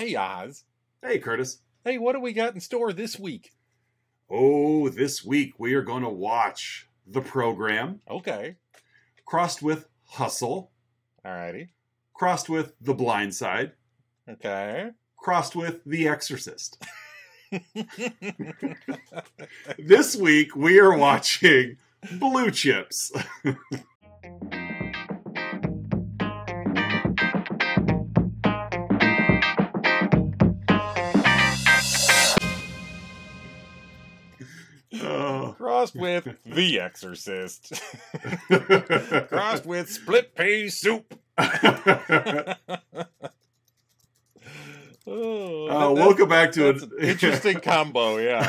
Hey, Oz. Hey, Curtis. Hey, what do we got in store this week? Oh, this week we are going to watch the program Okay. crossed with Hustle, Alrighty. crossed with The Blind Side, Okay. crossed with The Exorcist. This week we are watching Blue Chips. Crossed with The Exorcist. Crossed with Split Pea Soup. Oh, Uh, welcome back to an- an interesting combo, yeah.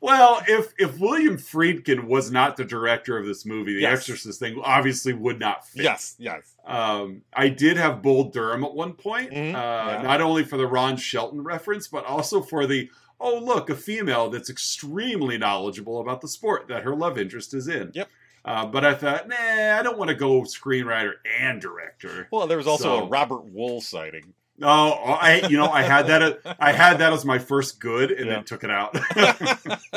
well, if if William Friedkin was not the director of this movie, the Yes. Exorcist thing obviously would not fit. yes, yes. Um, I did have Bull Durham at one point, Mhm, uh, yeah. not only for the Ron Shelton reference, but also for the oh look, a female that's extremely knowledgeable about the sport that her love interest is in. Yep. Uh, but I thought, nah, I don't want to go screenwriter and director. Well, there was also So- a Robert Wuhl sighting. Oh, I you know I had that I had that as my first good and Yeah. then took it out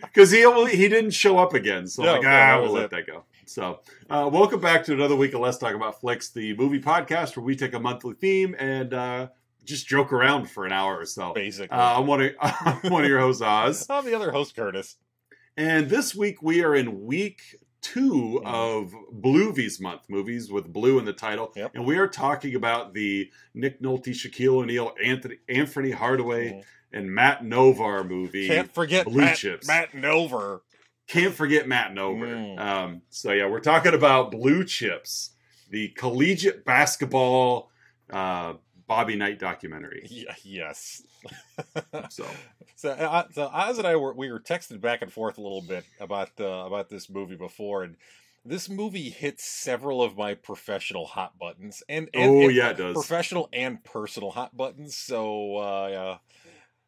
because he he didn't show up again. So No, like no, ah, we'll let it. that go. So uh, welcome back to another week of Let's Talk About Flicks, the movie podcast where we take a monthly theme and uh, just joke around for an hour or so. basically. Uh, I'm one of I'm one of your hosts, Oz, I'm the other host, Curtis. and this week we are in week two Mhm. of Bluevies month movies with blue in the title, Yep. and we are talking about the Nick Nolte, Shaquille O'Neal, Anthony Anthony Hardaway, Mhm. and Matt Novar movie. Can't forget Blue Matt, Chips. Matt Nover. Can't forget Matt Nover. Mm. Um, so yeah, we're talking about Blue Chips, the collegiate basketball uh, Bobby Knight documentary. Y- yes. So So, uh, so Oz and I were we were texting back and forth a little bit about uh, about this movie before, and this movie hits several of my professional hot buttons, and, and oh and yeah, it does. professional and personal hot buttons. So uh, yeah,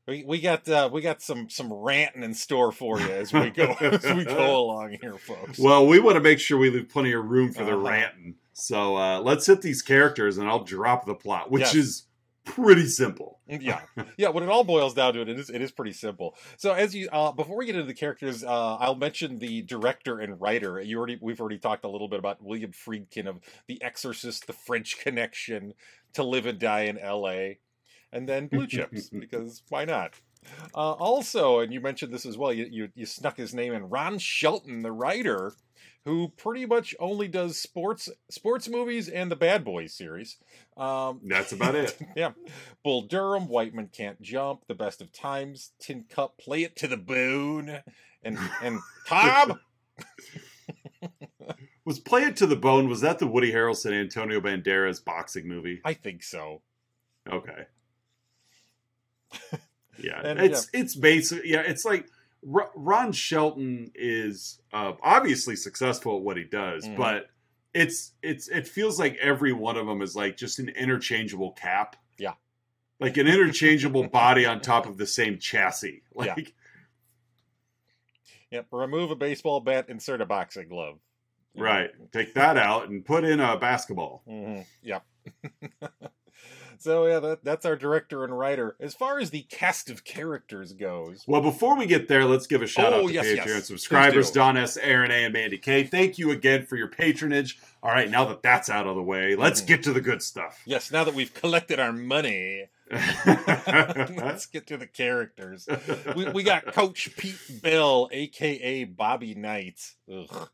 we we got uh, we got some some ranting in store for you as we go as we go along here, folks. Well, we want to make sure we leave plenty of room for the Uh-huh. ranting. So uh, let's hit these characters, and I'll drop the plot, which Yes. is pretty simple. yeah yeah when it all boils down to it it is it is pretty simple so as you uh before we get into the characters uh i'll mention the director and writer you already we've already talked a little bit about william friedkin of the exorcist the french connection to live and die in la and then blue chips because why not uh, also, and you mentioned this as well, you, you you snuck his name in. Ron Shelton, the writer, who pretty much only does sports sports movies and the Bad Boys series. Um, That's about it. yeah. Bull Durham, White Men Can't Jump, The Best of Times, Tin Cup, Play It to the Bone, and and Tom. Was Play It to the Bone? Was that the Woody Harrelson Antonio Banderas boxing movie? I think so. Okay. Yeah, And, it's it's basic. Yeah, it's like R- Ron Shelton is uh, obviously successful at what he does, Mhm. but it's it's it feels like every one of them is like just an interchangeable cap. Yeah. like an interchangeable body on top of the same chassis. Yeah. Like, Yep. Remove a baseball bat, insert a boxing glove. right, take that out and put in a basketball. hmm Yep. so yeah, that, that's our director and writer. As far as the cast of characters goes, Well, before we get there, let's give a shout Oh, out to yes, Patreon yes. subscribers, Don S, Aaron A, and Mandy K. Thank you again for your patronage. All right, now that that's out of the way, let's Mhm. get to the good stuff. yes, now that we've collected our money, let's get to the characters. we, we got Coach Pete Bell, aka Bobby Knight. Ugh.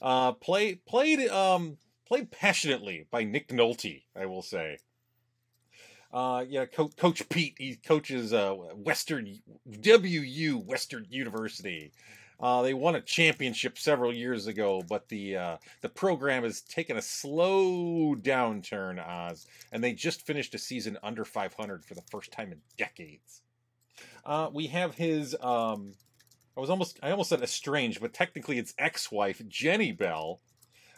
Uh, play, played um, played passionately by Nick Nolte, I will say. Uh, yeah, Co- Coach Pete. He coaches uh, Western WU Western University. Uh, they won a championship several years ago, but the uh, the program has taken a slow downturn, Oz, and they just finished a season under 500 for the first time in decades. Uh, we have his. Um, I was almost. I almost said estranged, but technically it's ex-wife Jenny Bell,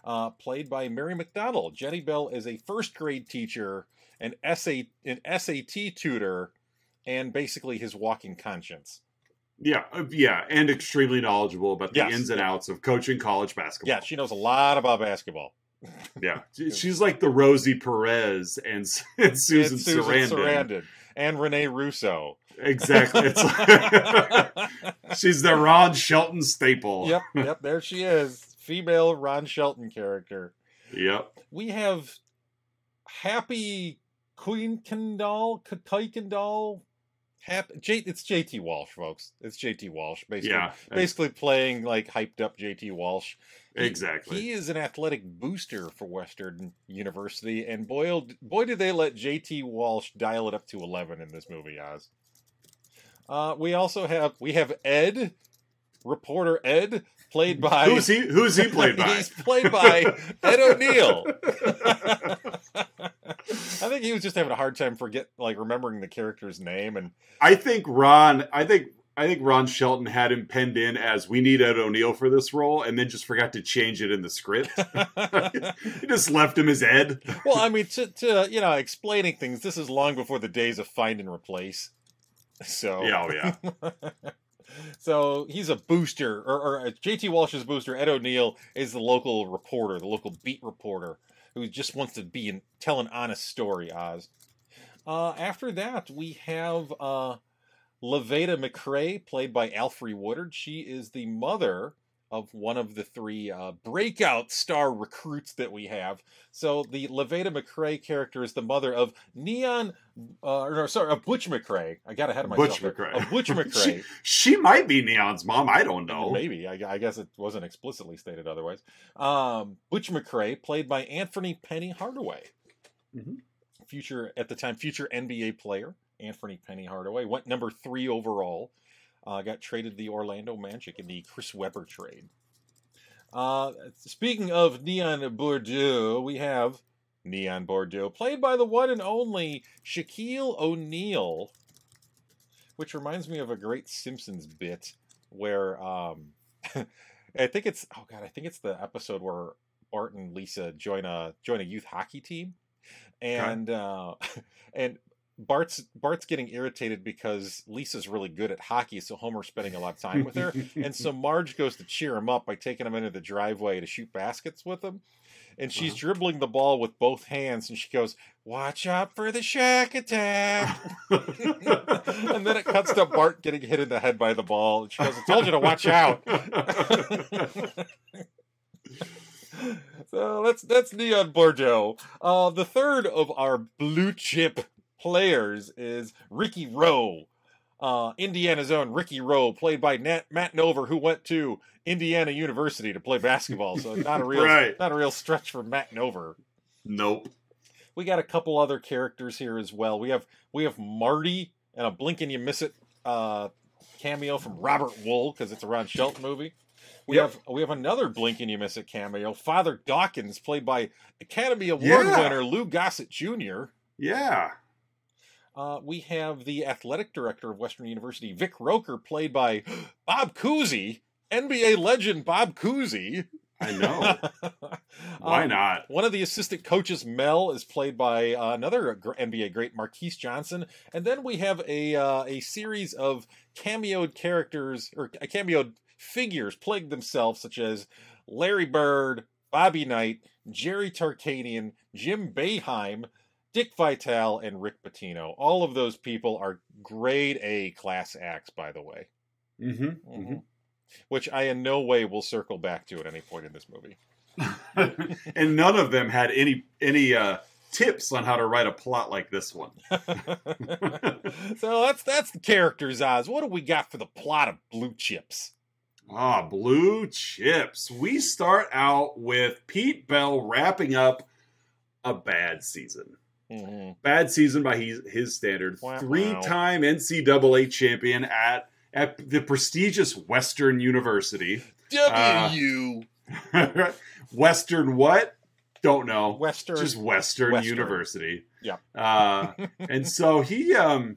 uh, played by Mary McDonnell. Jenny Bell is a first grade teacher, an SA, an SAT tutor, and basically his walking conscience. yeah, uh, yeah, and extremely knowledgeable about the Yes. ins and outs of coaching college basketball. Yeah, she knows a lot about basketball. Yeah, she's like the Rosie Perez and, and Susan, Susan Sarandon. Sarandon and Renee Russo. Exactly. It's like, she's the Ron Shelton staple. Yep, yep, there she is. Female Ron Shelton character. Yep. We have Happy Kuykendall, Kendall. Happy, J, it's JT Walsh, folks. It's JT Walsh, basically. Yeah. Basically playing like hyped up JT Walsh. He- Exactly. He is an athletic booster for Western University, and boy, oh, boy, did they let JT Walsh dial it up to eleven in this movie, Oz. Uh, we also have we have Ed, reporter Ed, played by Who's he? Who's he played by? He's played by Ed O'Neill. I think he was just having a hard time forget like remembering the character's name and I think Ron. I think. I think Ron Shelton had him penned in as we need Ed O'Neill for this role, and then just forgot to change it in the script. he just left him as Ed. well, I mean, to, to you know, explaining things. This is long before the days of find and replace. So Yeah, oh yeah. so he's a booster, or, or uh, JT Walsh's booster. Ed O'Neill is the local reporter, the local beat reporter, who just wants to be and tell an honest story. Oz. Uh, after that, we have uh, Lavada McRae, played by Alfre Woodard. She is the mother of one of the three uh, breakout star recruits that we have. So the Lavada McRae character is the mother of Neon, uh, or sorry, of Butch McRae. I got ahead of myself. Butch there. McRae. Of Butch McRae. She might be Neon's mom. I don't know. Maybe. I, I guess it wasn't explicitly stated otherwise. Um, Butch McRae, played by Anthony Penny Hardaway. Mhm. Future, at the time, future NBA player. Anthony Penny Hardaway went number three overall. Uh, got traded the Orlando Magic in the Chris Webber trade. Uh, speaking of Neon Boudeaux, we have Neon Boudeaux, played by the one and only Shaquille O'Neal, which reminds me of a great Simpsons bit where um, I think it's oh god, I think it's the episode where Bart and Lisa join a join a youth hockey team, and uh, and Bart's Bart's getting irritated because Lisa's really good at hockey, so Homer's spending a lot of time with her, and so Marge goes to cheer him up by taking him into the driveway to shoot baskets with him. And she's dribbling the ball with both hands, and she goes, "Watch out for the Shaq attack!" and then it cuts to Bart getting hit in the head by the ball. And she goes, "I told you to watch out." so that's that's Neon Boudeaux. Uh, the third of our blue chip players is Ricky Rowe, uh, Indiana's own Ricky Rowe, played by Nat, Matt Nover, who went to Indiana University to play basketball. So not a real Right. not a real stretch for Matt Nover. nope. We got a couple other characters here as well. We have we have Marty and a blink and you miss it uh, cameo from Robert Wuhl because it's a Ron Shelton movie. We Yep. have we have another blink and you miss it cameo. Father Dawkins, played by Academy Award Yeah. winner Lou Gossett Jr. Yeah. Uh, we have the athletic director of Western University, Vic Roker, played by Bob Cousy, NBA legend Bob Cousy. I know. Why Um, not? One of the assistant coaches, Mel, is played by uh, another NBA great, Marques Johnson, and then we have a uh, a series of cameoed characters or cameoed figures playing themselves, such as Larry Bird, Bobby Knight, Jerry Tarkanian, Jim Boeheim, Dick Vitale, and Rick Pitino. All of those people are grade A class acts, by the way, Mm-hmm. Mhm. which I in no way will circle back to at any point in this movie. and none of them had any any uh, tips on how to write a plot like this one. so that's that's the characters, eyes. What do we got for the plot of Blue Chips? Ah, blue chips. We start out with Pete Bell wrapping up a bad season. Mhm. Bad season by his, his standard. Wow. Three-time NCAA champion at at the prestigious Western University. Uh, Western what? Don't know. Western. just Western, Western. University. Yeah. Uh, and so he, um,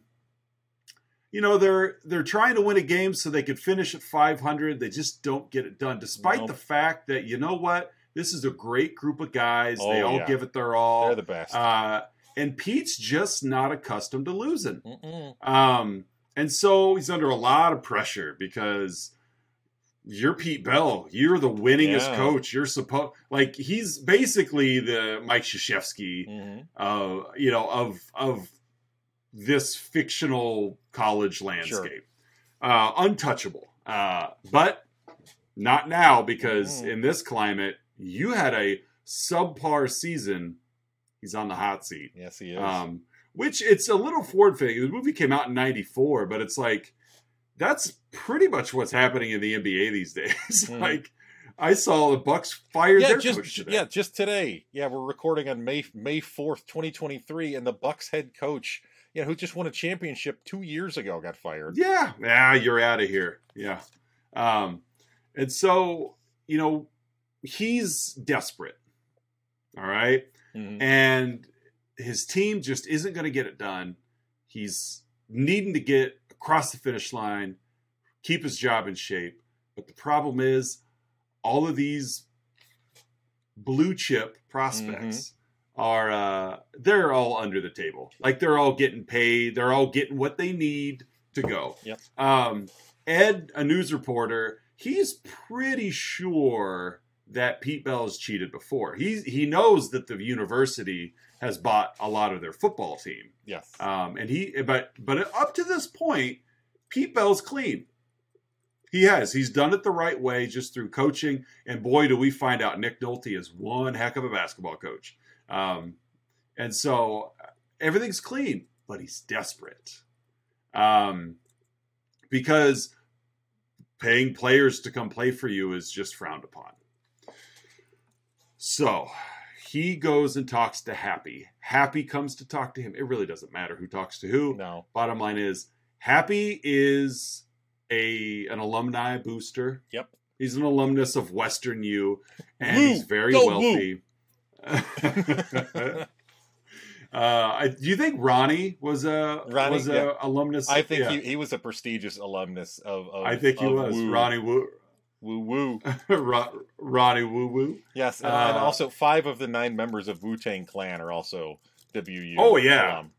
you know, they're they're trying to win a game so they could finish at 500. They just don't get it done, despite Nope. the fact that you know what, this is a great group of guys. Oh, they all yeah. give it their all. They're the best. uh, and Pete's just not accustomed to losing. Um, and so he's under a lot of pressure because you're Pete Bell. You're the winningest Yeah. coach. You're supposed like he's basically the Mike Krzyzewski, Mhm. uh, you know, of of this fictional college landscape. Uh, untouchable. Uh, but not now because Mm. in this climate, you had a subpar season. He's on the hot seat. Yes, he is. Um, which it's a little forward thing. The movie came out in '94, but it's like that's pretty much what's happening in the NBA these days. Mhm. like I saw the Bucks fired yeah, their just coach today. yeah, just today. Yeah, we're recording on May May fourth, twenty twenty three, and the Bucks head coach, you know, who just won a championship two years ago, got fired. Yeah, yeah, you're out of here. Yeah, um, and so you know he's desperate. All right, Mhm. and his team just isn't going to get it done. He's needing to get across the finish line, keep his job in shape. But the problem is, all of these blue chip prospects are uh, they're all under the table. Like they're all getting paid. They're all getting what they need to go. Yep. Um, Ed, a news reporter, he's pretty sure that Pete Bell has cheated before. He he knows that the university has bought a lot of their football team. Yes. Um, and he but but up to this point, Pete Bell's clean. He has. He's done it the right way, just through coaching. And boy, do we find out Nick Nolte is one heck of a basketball coach. Um, and so everything's clean, but he's desperate. Um, because paying players to come play for you is just frowned upon. So he goes and talks to Happy. Happy comes to talk to him. It really doesn't matter who talks to who. no. Bottom line is Happy is a an alumni booster. Yep. He's an alumnus of Western U, and Woo! he's very wealthy. uh, I, do you think Ronnie was a Ronnie, was a yeah. alumnus? I think Yeah. he, he was a prestigious alumnus of. of I think he was Woo. Ronnie Woo, Woo woo. Ro- Ronnie Woo Woo. Yes, and, and Uh, also five of the nine members of Wu Tang Clan are also WU. Oh, yeah. alum.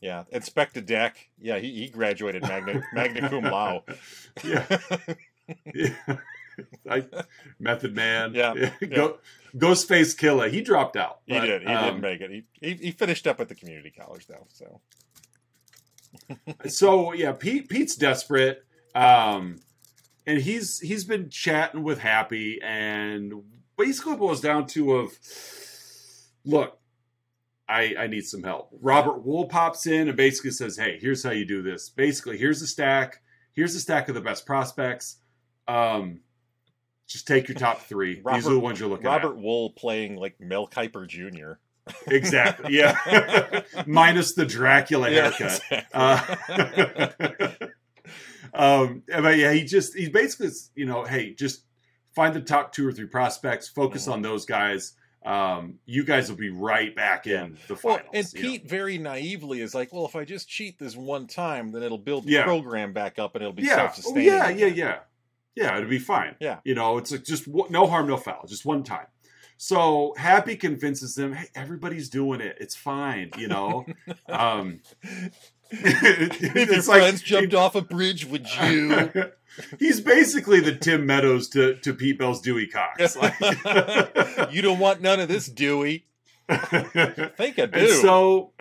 yeah. Inspectah Deck. Yeah, he, he graduated magna magna cum laude. Yeah, yeah. I, Method Man. Yeah, Go, Ghostface Killah. He dropped out. He did. He um, did make it. He, he he finished up at the community college though. So so yeah, Pete Pete's desperate. Um and he's he's been chatting with Happy and basically boils down to of look, I I need some help. Robert Wuhl pops in and basically says, Hey, here's how you do this. Basically, here's the stack, here's the stack of the best prospects. Um just take your top three. These are the ones you're looking at. Robert Wuhl playing like Mel Kiper Jr. Exactly. Yeah. Minus the Dracula haircut. exactly. Uh, um, but yeah, he just he basically, you know, hey, just find the top two or three prospects, focus Mhm. on those guys. Um, you guys will be right back in the well, finals. and you know. Pete very naively is like, well, if I just cheat this one time, then it'll build the Yeah. program back up and it'll be yeah, oh, self-sustaining. yeah, yeah, yeah, yeah, it'll be fine. Yeah. you know, it's like just no harm, no foul, just one time. So Happy convinces them, hey, everybody's doing it. It's fine, you know. um, if your it's like- friends jumped off a bridge, would you? He's basically the Tim Meadows to, to Pete Bell's Dewey Cox. Like- you don't want none of this, Dewey. I think I do. and so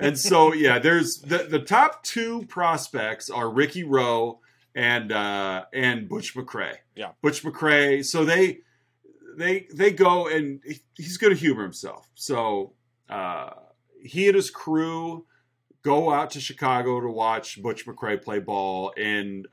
and so yeah, there's the the top two prospects are Ricky Rowe and uh and Butch McRae. Yeah. Butch McRae. So they they they go and he's going to humor himself. So uh he and his crew go out to Chicago to watch Butch McRae play ball and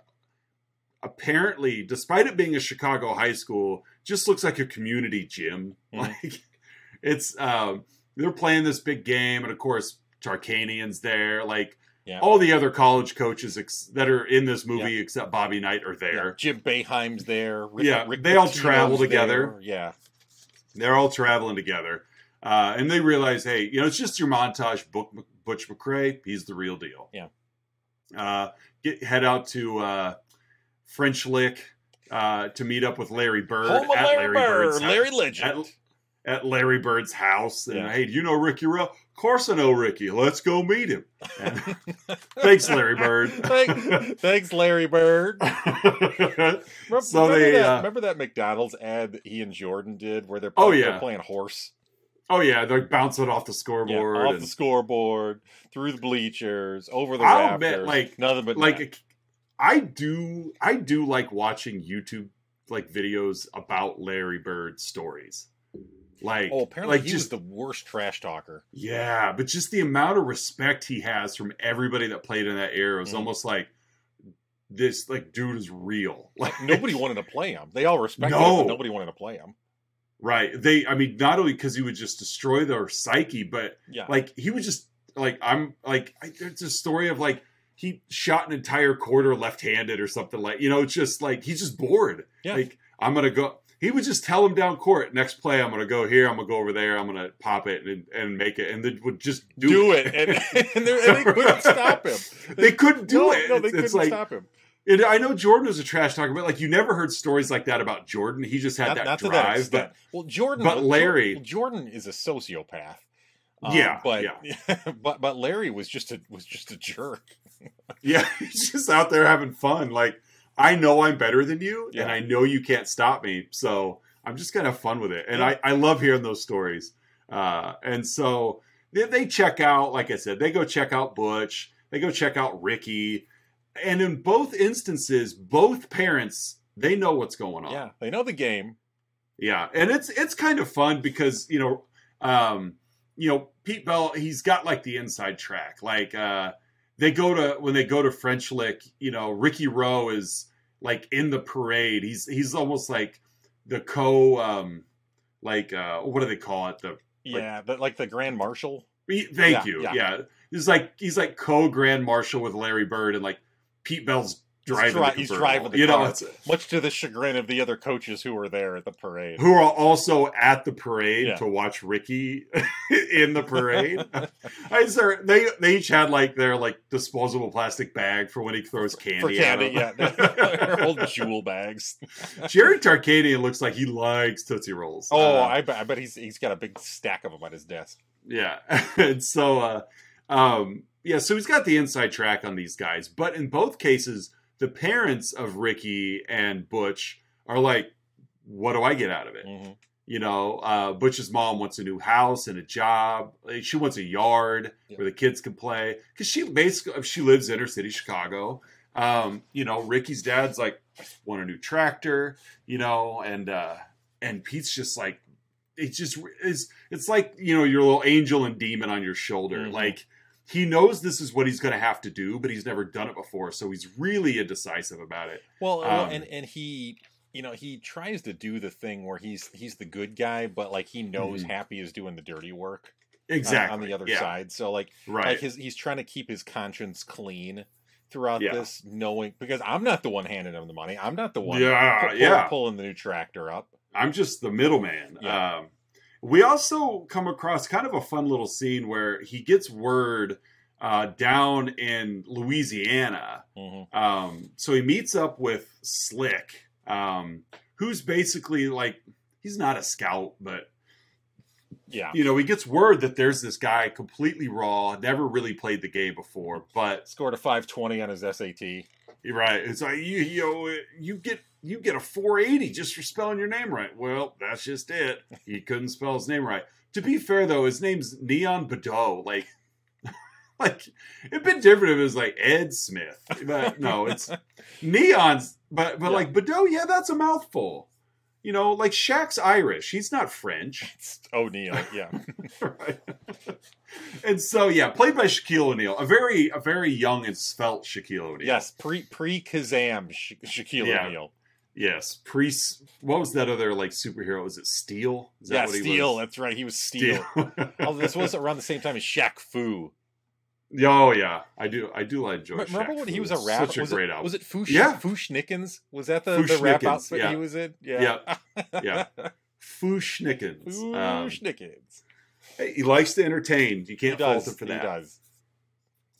apparently despite it being a Chicago high school just looks like a community gym Mhm. like it's um they're playing this big game and of course Tarkanian's there like Yeah. all the other college coaches ex- that are in this movie except Bobby Knight are Yeah, there Jim Boeheim's there. Rick, Yeah, Rick they all travel together. there. Yeah. they're all traveling together uh, and they realize hey you know it's just your montage book Butch McRae he's the real deal Yeah. uh, get head out to uh, French Lick uh, to meet up with Larry Bird Home at Larry, Bird's Bird, hou- Larry Legend. at Larry Bird's house. And Yeah. hey, do you know Ricky Rowe? Of course I know Ricky. Let's go meet him. And, thanks, Larry Bird. Thank- Thanks, Larry Bird. Remember, So remember they, that, uh, remember that McDonald's ad that he and Jordan did where they're, Oh, they're yeah. playing horse? Oh yeah, they're bouncing off the Yeah, scoreboard. off and, the scoreboard, through the bleachers, over the I'll rafters. admit, like- nothing but like I do I do like watching YouTube like videos about Larry Bird stories. Like oh, apparently like he just was the worst trash talker. yeah, but just the amount of respect he has from everybody that played in that era was Mhm. almost like this like dude is real. Like Nobody wanted to play him. They all respected him, No. but nobody wanted to play him. Right. They I mean not only because he would just destroy their psyche, but Yeah, like he would just like I'm like I, there's a story of like he shot an entire quarter left-handed or something like you know it's just like he's just bored Yeah. like i'm gonna go he would just tell him down court next play i'm gonna go here i'm gonna go over there i'm gonna pop it and, and make it and they would just do, do, it, and, and, they- and they couldn't stop him. they couldn't do no, it No, they it's, couldn't it's like stop him. And i know jordan was a trash talker but like you never heard stories like that about jordan he just had Not, that not to that drive but well, Jordan, but Larry- Jordan, Jordan is a sociopath. Um, Yeah, but yeah. but but Larry was just a was just a jerk. Yeah, he's just out there having fun. Like, I know I'm better than you, Yeah. and I know you can't stop me. So I'm just gonna have fun with it. And Yeah. I, I love hearing those stories. Uh, and so they, they check out, like I said, they go check out Butch, they go check out Ricky. And in both instances, both parents they know what's going on. Yeah, they know the game. Yeah, and it's it's kind of fun because you know, um, you know, Pete Bell he's got like the inside track. Like uh, they go to when they go to French Lick, you know, Ricky Rowe is like in the parade. He's he's almost like the co um, like uh, what do they call it? The Yeah, but like the Grand Marshal. he- thank Yeah, you. yeah. Yeah. he's like he's like co Grand Marshal with Larry Bird and like Pete Bell's driving. dri- he's driving the you know, car. it's, Much to the chagrin of the other coaches who were there at the parade. who are also at the parade Yeah. to watch Ricky in the parade. I sir, they they each had like their like disposable plastic bag for when he throws candy. For candy, at yeah, them. they're old jewel bags. Jerry Tarkanian looks like he likes Tootsie Rolls. Oh, Uh, I bet, I bet he's he's got a big stack of them on his desk. yeah. and so, uh, um, yeah, so he's got the inside track on these guys, but in both cases, the parents of Ricky and Butch are like, "What do I get out of it?" Mhm. You know, uh, Butch's mom wants a new house and a job. She wants a yard Yeah. where the kids can play because she basically she lives inner city Chicago. Um, you know, Ricky's dad's like want a new tractor. You know, and uh, and Pete's just like it just is. It's like you know your little angel and demon on your shoulder. Mhm. Like he knows this is what he's going to have to do, but he's never done it before, so he's really indecisive about it. Well, well, Um, and and he, you know, he tries to do the thing where he's he's the good guy, but like he knows Mhm. Happy is doing the dirty work Exactly on, the other yeah, side. So like, right? like his he's trying to keep his conscience clean throughout Yeah. this, knowing because I'm not the one handing him the money. I'm not the one yeah, pull- yeah. pulling the new tractor up. I'm just the middleman. Yeah. Um, we also come across kind of a fun little scene where he gets word uh, down in Louisiana. Mhm. Um, so he meets up with Slick, um, who's basically like he's not a scout, but Yeah, you know he gets word that there's this guy completely raw, never really played the game before, but scored a 520 on his SAT. Right. It's like you you know, you get you get a 480 just for spelling your name right. Well, that's just it. He couldn't spell his name right. To be fair though, his name's Neon Boudeaux. Like like it'd been different if it was like Ed Smith. But no, it's Neon's but but Yeah. like Boudeaux, yeah, that's a mouthful. You know, like Shaq's Irish. He's not French. It's O'Neal. Yeah, right. and so yeah, played by Shaquille O'Neal, a very a very young and svelte Shaquille O'Neal. yes, pre pre Kazam Sha- Shaquille Yeah. O'Neal. Yes, priest. What was that other like superhero? Was it Steel? Is that Yeah, what he Steel. was? That's right. He was Steel. oh, this was around the same time as Shaq Fu. oh yeah, I do. I do like enjoy. Remember Shaq when he was a rapper? Such a was great it, album. Was it Foosh? Yeah. Fu-Schnickens? Was that the, the rap outfit yeah. he was in? Yeah. Yeah. Fu-Schnickens. Um, Nickens. he likes to entertain. You He can't fault him for He that. does.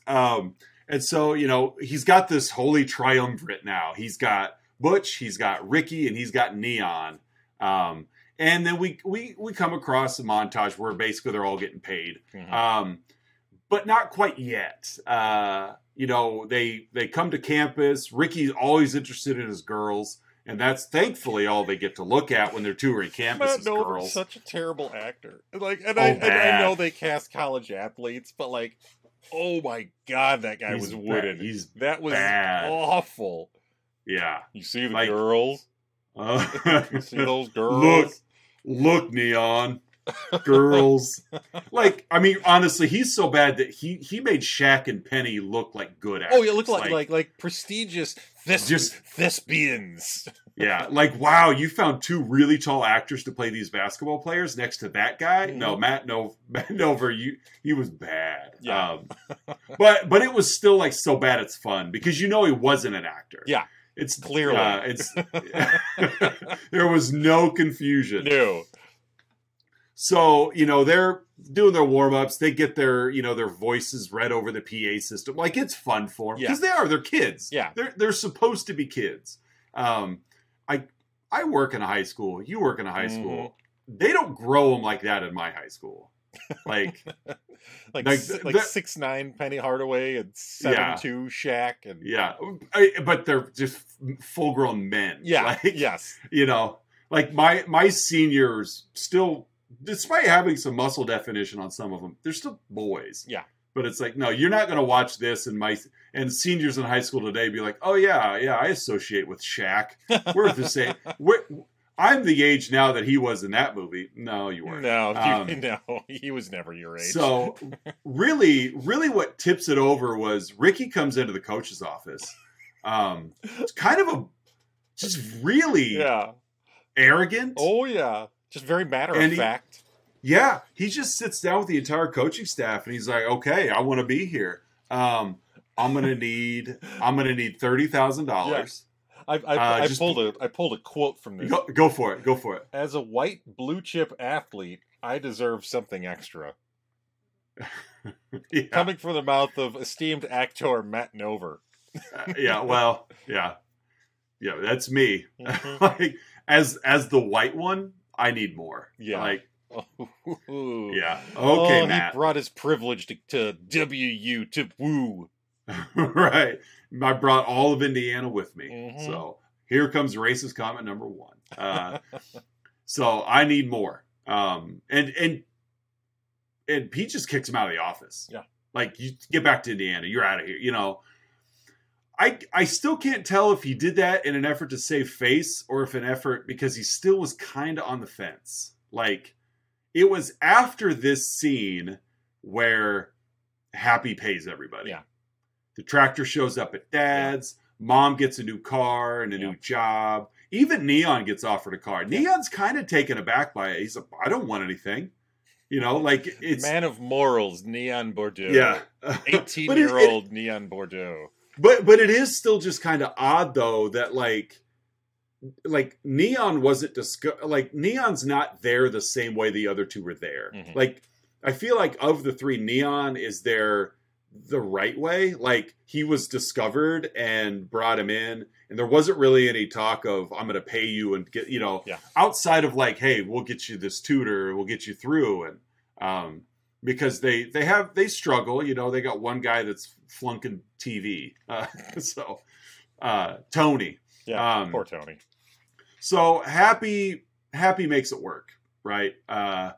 Um, and so you know he's got this holy triumvirate now. He's got Butch, he's got Ricky, and he's got Neon. Um, and then we we we come across a montage where basically they're all getting paid, Mhm. um, but not quite yet. Uh, you know, they they come to campus. Ricky's always interested in his girls, and that's thankfully all they get to look at when they're touring campus Matt is girls. such a terrible actor. Like, and Oh, I and I know they cast college athletes, but like, oh my god, that guy He's was bad. wooden. He's that was bad. awful. Yeah. You see the Like- girls? Uh, You see those girls? Look, look, Neon, girls. like, I mean, honestly, he's so bad that he he made Shaq and Penny look like good actors. Oh, it looked like like like prestigious thes- Just- thespians. yeah, like wow, you found two really tall actors to play these basketball players next to that guy. No, Mhm. Matt no Matt Nover, you he was bad. Yeah. Um, but but it was still like so bad it's fun because you know he wasn't an actor. Yeah. It's Clearly. uh, it's there was no confusion. No. So, you know, they're doing their warm ups. They get their, you know, their voices read over the PA system. Like it's fun for them Yeah. because they are. They're kids. Yeah. They're they're supposed to be kids. Um, I I work in a high school. You work in a high Mhm. school. They don't grow them like that in my high school. Like Like Like, like six nine Penny Hardaway and seven Yeah. two Shaq and yeah, I, but they're just full grown men. yeah Like, yes you know like my my seniors still despite having some muscle definition on some of them they're still boys Yeah. but it's like no you're not going to watch this and my and seniors in high school today be like oh yeah yeah i associate with Shaq. we're the same we're, i'm the age now that he was in that movie. No you weren't. No you- Um, no he was never your age. so really really what tips it over was ricky comes into the coach's office um it's kind of a just really yeah. arrogant. Oh yeah. Just very matter And of he- fact. Yeah, he just sits down with the entire coaching staff and he's like, "Okay, I want to be here. Um, I'm gonna need, I'm gonna need thirty thousand dollars. I I, Uh, I just- pulled a I pulled a quote from this Go, go for it. Go for it. as a white blue chip athlete I deserve something extra Yeah, coming from the mouth of esteemed actor Matt Nover uh, yeah. Well, yeah, yeah. That's me. Mhm. like as as the white one, I need more. Yeah. Like oh, yeah. Okay, oh, Matt. he brought his privilege to, to WU to woo right. I brought all of Indiana with me. Mhm. So here comes racist comment number one. Uh, so I need more. Um, and and and Pete just kicks him out of the office. Yeah. Like you get back to Indiana. You're out of here. You know. I I still can't tell if he did that in an effort to save face or if an effort because he still was kind of on the fence. Like it was after this scene where Happy pays everybody. Yeah. The tractor shows up at dad's. Mom gets a new car and a Yeah. new job. Even Neon gets offered a car. Yeah. Neon's kind of taken aback by it. He's like, I don't want anything. You know, like it's man of morals Neon Boudeaux yeah. 18 But it- year old Neon Boudeaux But but it is still just kind of odd though that like like Neon wasn't discuss like Neon's not there the same way the other two were there. Mhm. Like I feel like of the three, Neon is there the right way. Like he was discovered and brought him in, and there wasn't really any talk of I'm going to pay you and get you know Yeah. outside of like hey we'll get you this tutor we'll get you through and um because they they have they struggle you know they got one guy that's flunking TV uh, so uh Tony yeah Um, poor Tony so happy happy makes it work right uh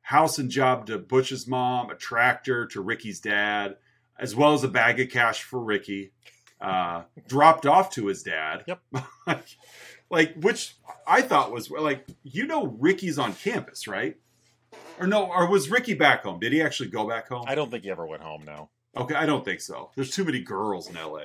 house and job to butch's mom a tractor to ricky's dad as well as a bag of cash for ricky uh dropped off to his dad. Yep. like, like which i thought was like you know ricky's on campus right? Or no or was ricky back home? Did he actually go back home? I don't think he ever went home now okay i don't think so there's too many girls in la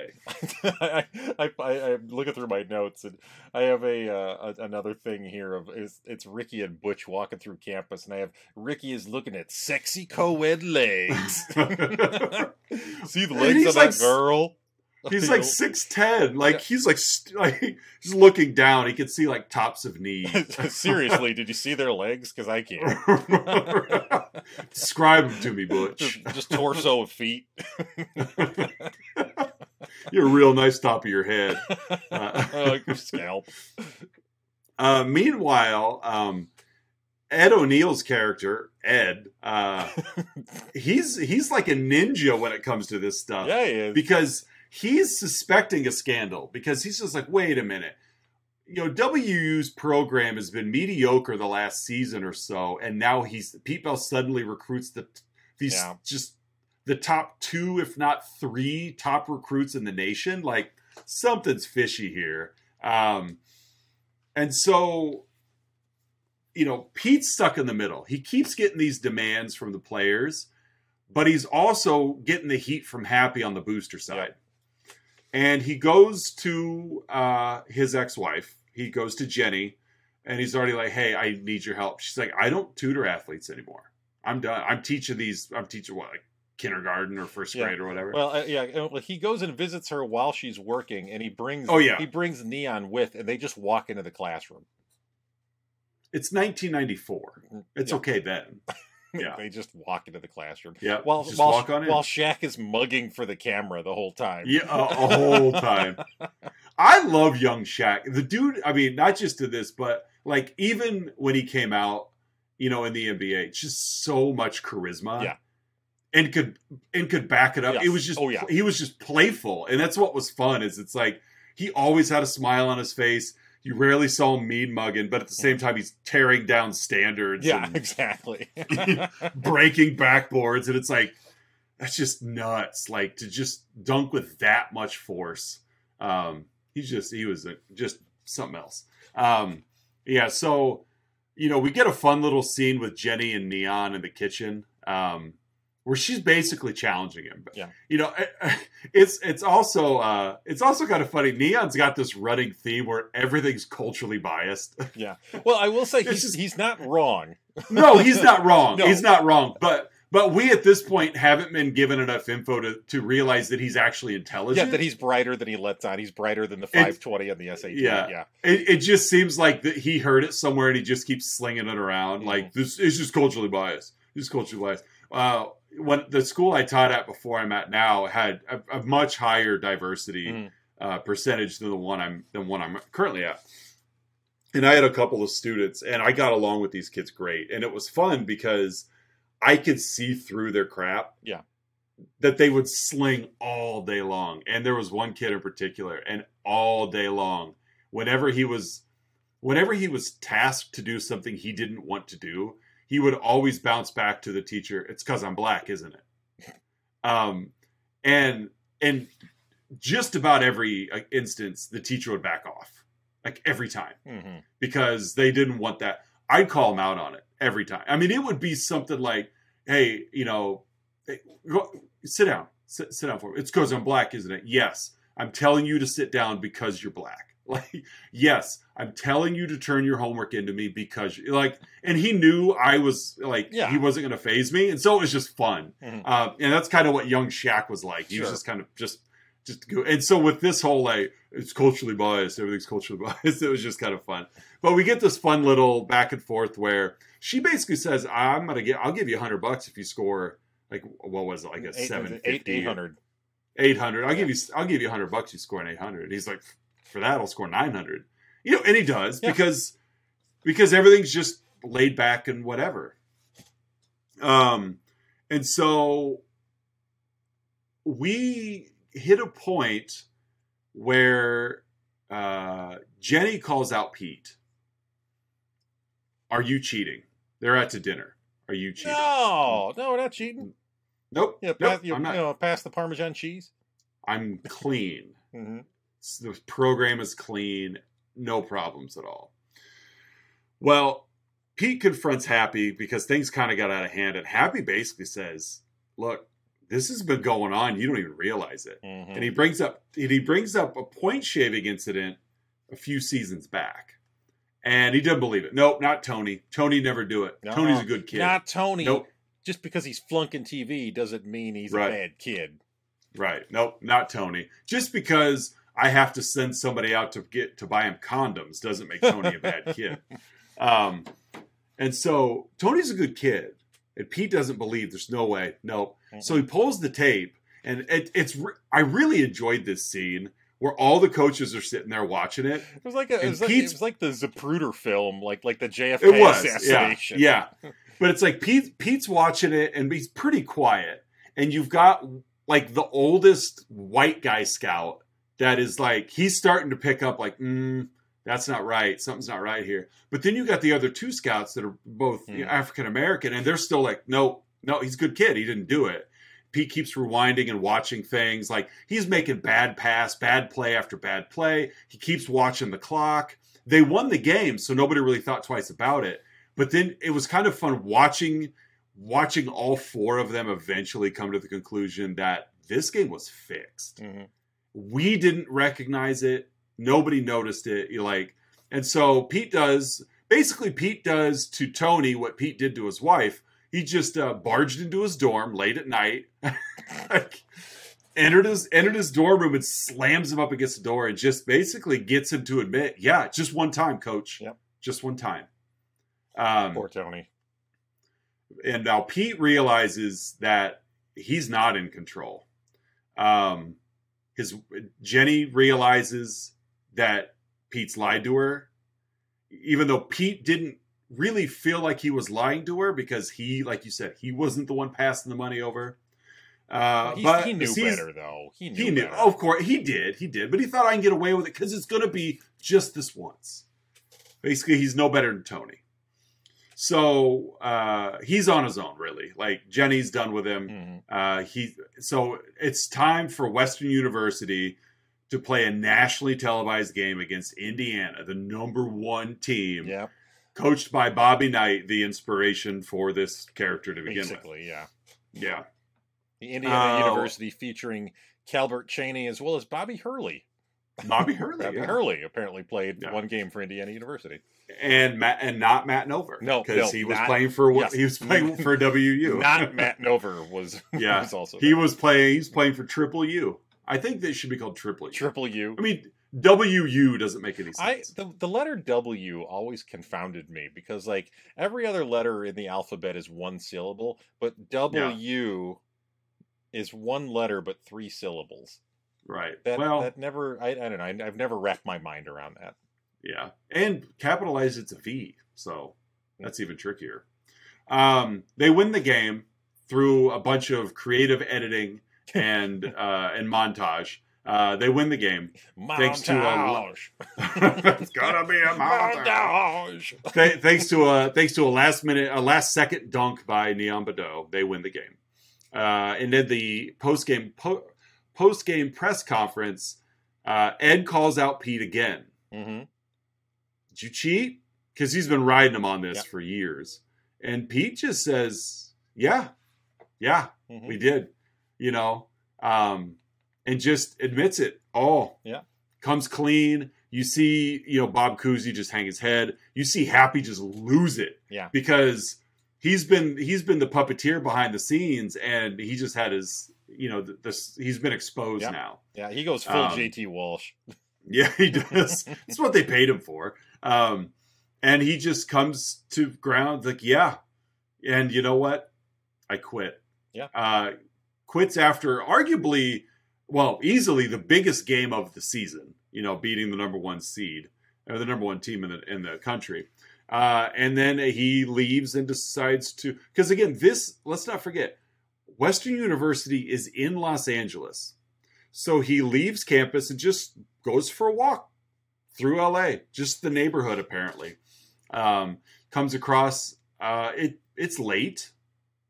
I, I, I, I'm looking through my notes and I have a, uh, a another thing here of is it's Ricky and Butch walking through campus and I have Ricky is looking at sexy co-ed legs. See the legs of like that girl. He's like six ten. Like he's like st- like he's looking down. He can see like tops of knees. Seriously, did you see their legs? Because I can't. Describe them to me, Butch. Just, just torso of feet. You're a real nice top of your head. Uh, like your scalp. Uh, meanwhile, um, Ed O'Neill's character, Ed, uh, he's he's like a ninja when it comes to this stuff yeah, he is. because he's suspecting a scandal because he's just like, wait a minute. You know, WU's program has been mediocre the last season or so, and now he's Pete Bell suddenly recruits the these Yeah. just the top two, if not three, top recruits in the nation. Like something's fishy here. Um, and so, you know, Pete's stuck in the middle. He keeps getting these demands from the players, but he's also getting the heat from Happy on the booster side. And he goes to uh, his ex wife, he goes to Jenny, and he's already like, Hey, I need your help. She's like, I don't tutor athletes anymore. I'm done. I'm teaching these, I'm teaching what, like kindergarten or first Yeah. grade or whatever. Well, uh, yeah, he goes and visits her while she's working, and he brings. Oh, yeah. he brings Neon with, and they just walk into the classroom. it's 1994. It's Yeah. okay then. Yeah. they just walk into the classroom. Yeah. While just while, walk on in. while Shaq is mugging for the camera the whole time. Yeah, a, a whole time. I love young Shaq. The dude, I mean, not just to this, but like even when he came out, you know, in the NBA, just so much charisma. Yeah. And could and could back it up. Yes. It was just Oh, yeah. he was just playful. And that's what was fun, is it's like he always had a smile on his face. You rarely saw him mean mugging, but at the same time he's tearing down standards Yeah, and exactly. breaking backboards and it's like that's just nuts like to just dunk with that much force. Um he's just he was a, just something else. Um yeah so you know we get a fun little scene with jenny and neon in the kitchen. Um where she's basically challenging him Yeah. you know it's it's also uh it's also kind of funny neon's got this running theme where everything's culturally biased Yeah. well, I will say he's, just- he's not wrong. no, he's not wrong. No. He's not wrong. But but we at this point haven't been given enough info to, to realize that he's actually intelligent. Yeah, that he's brighter than he lets on. He's brighter than the It's- 520 on the SAT. yeah. yeah. it, it just seems like that he heard it somewhere and he just keeps slinging it around. Mhm. Like this is just culturally biased. This is culturally biased. Uh, when the school I taught at before I'm at now had a, a much higher diversity Mhm. uh, percentage than the one I'm than one I'm currently at. And I had a couple of students, and I got along with these kids great, and it was fun because I could see through their crap. Yeah. that they would sling all day long. And there was one kid in particular, and all day long, whenever he was, whenever he was tasked to do something he didn't want to do, he would always bounce back to the teacher. It's because I'm black, isn't it? Um, and and just about every instance, the teacher would back off, like every time, hmm because they didn't want that. I'd call him out on it every time. I mean, it would be something like, "Hey, you know, hey, go, sit down, sit, sit down for me. It's because I'm black, isn't it? Yes, I'm telling you to sit down because you're black. Like, yes, I'm telling you to turn your homework into me because, like, and he knew I was like, Yeah. he wasn't going to phase me, and so it was just fun. Mhm. Uh, and that's kind of what young Shaq was like. He was just kind of just just go. And so with this whole like it's culturally biased, everything's culturally biased. It was just kind of fun. But we get this fun little back and forth where she basically says, "I'm gonna get, I'll give you hundred bucks if you score like what was it, like a Eight- seven eight- fifty, 800. eight hundred. I'll Yeah. give you, I'll give you hundred bucks. You score an eight hundred. He's like, for that, I'll score nine hundred. You know, and he does Yeah. because because everything's just laid back and whatever. Um, and so we hit a point where uh, Jenny calls out Pete. Are you cheating? They're out to dinner. Are you cheating? No, no, we're not cheating. Nope. Yeah, nope, pass, you, you know, pass the Parmesan cheese. I'm clean. The program is clean, no problems at all. Well, Pete confronts Happy because things kind of got out of hand, and Happy basically says, "Look, this has been going on. You don't even realize it." hmm And he brings up and he brings up a point shaving incident a few seasons back, and he doesn't believe it. Nope, not Tony. Tony never do it. No, Tony's a good kid. Not Tony. Nope. Just because he's flunking TV doesn't mean he's Right. a bad kid. Right. Nope, not Tony. Just because I have to send somebody out to get to buy him condoms doesn't make Tony a bad kid. Um, and so Tony's a good kid, and Pete doesn't believe there's no way. Nope. So he pulls the tape, and it, it's I really enjoyed this scene where all the coaches are sitting there watching it. It was like a, it was like, it was like the Zapruder film, like like the JFK It was, yeah, assassination. yeah. But it's like Pete Pete's watching it and he's pretty quiet, and you've got like the oldest white guy scout that is like he's starting to pick up like, mm, that's not right, something's not right here. But then you got the other two scouts that are both Hmm. African American, and they're still like, no, no, he's a good kid, he didn't do it. Pete keeps rewinding and watching things like he's making bad pass, bad play after bad play. He keeps watching the clock. They won the game, so nobody really thought twice about it. But then it was kind of fun watching watching all four of them eventually come to the conclusion that this game was fixed. Mhm. We didn't recognize it. Nobody noticed it. You like, and so Pete does basically Pete does to Tony what Pete did to his wife. He just uh, barged into his dorm late at night, like, entered his entered his dorm room and slams him up against the door and just basically gets him to admit, yeah, just one time, coach, Yep. just one time. Um, Poor Tony. and now Pete realizes that he's not in control. Um, his Jenny realizes that Pete's lied to her, even though Pete didn't really feel like he was lying to her because he, like you said, he wasn't the one passing the money over. Uh, He- but he knew better, though. He knew. He knew, better. of course, he did. He did, but he thought I can get away with it because it's going to be just this once. Basically, he's no better than Tony. So uh, he's on his own, really. Like Jenny's done with him. Mhm. Uh, he so it's time for Western University to play a nationally televised game against Indiana, the number one team, Yeah, coached by Bobby Knight, the inspiration for this character to begin with. basically, yeah. with. Yeah, The Indiana Oh. University featuring Calbert Cheaney as well as Bobby Hurley. Bobby Hurley. Bobby yeah. Hurley apparently played Yeah. one game for Indiana University. and Matt and not Matt Nover. No, because no, he was not- playing for what yes. he was playing for WU. Not Matt Nover was. Yeah, was also he there. was playing. He's playing for Triple U. I think they should be called Triple U. Triple U. I mean, WU doesn't make any sense. I the, the letter W always confounded me because like every other letter in the alphabet is one syllable, but W is one letter but three syllables. Right. That well, that never I, I don't know. I, I've never wrapped my mind around that. yeah, and capitalized it's a V, so that's even trickier. Um, they win the game through a bunch of creative editing and uh, and montage. Uh, they win the game. Thanks to, a Montage. it's gonna be a montage. Montage. Th- thanks to a thanks to a last minute a last second dunk by Neon Boudeaux, they win the game. Uh, and then the post game po- post game press conference, uh, Ed calls out Pete again. hmm Did you cheat? Because he's been riding him on this Yep. for years, and Pete just says, "Yeah, yeah, hmm we did," you know, um, and just admits it all. Yeah. comes clean. You see, you know, Bob Cousy just hang his head. You see Happy just lose it. Yeah. because he's been he's been the puppeteer behind the scenes, and he just had his, you know, this he's been exposed Yep. now. Yeah, he goes full Um, JT Walsh. Yeah, he does. That's what they paid him for. Um, and he just comes to ground like, yeah. And you know what? I quit. Yeah. Uh, quits after arguably, well, easily the biggest game of the season. You know, beating the number one seed or the number one team in the in the country. Uh, and then he leaves and decides to because again, this let's not forget, Western University is in Los Angeles. So he leaves campus and just goes for a walk through LA, just the neighborhood apparently. Um, comes across uh, it. It's late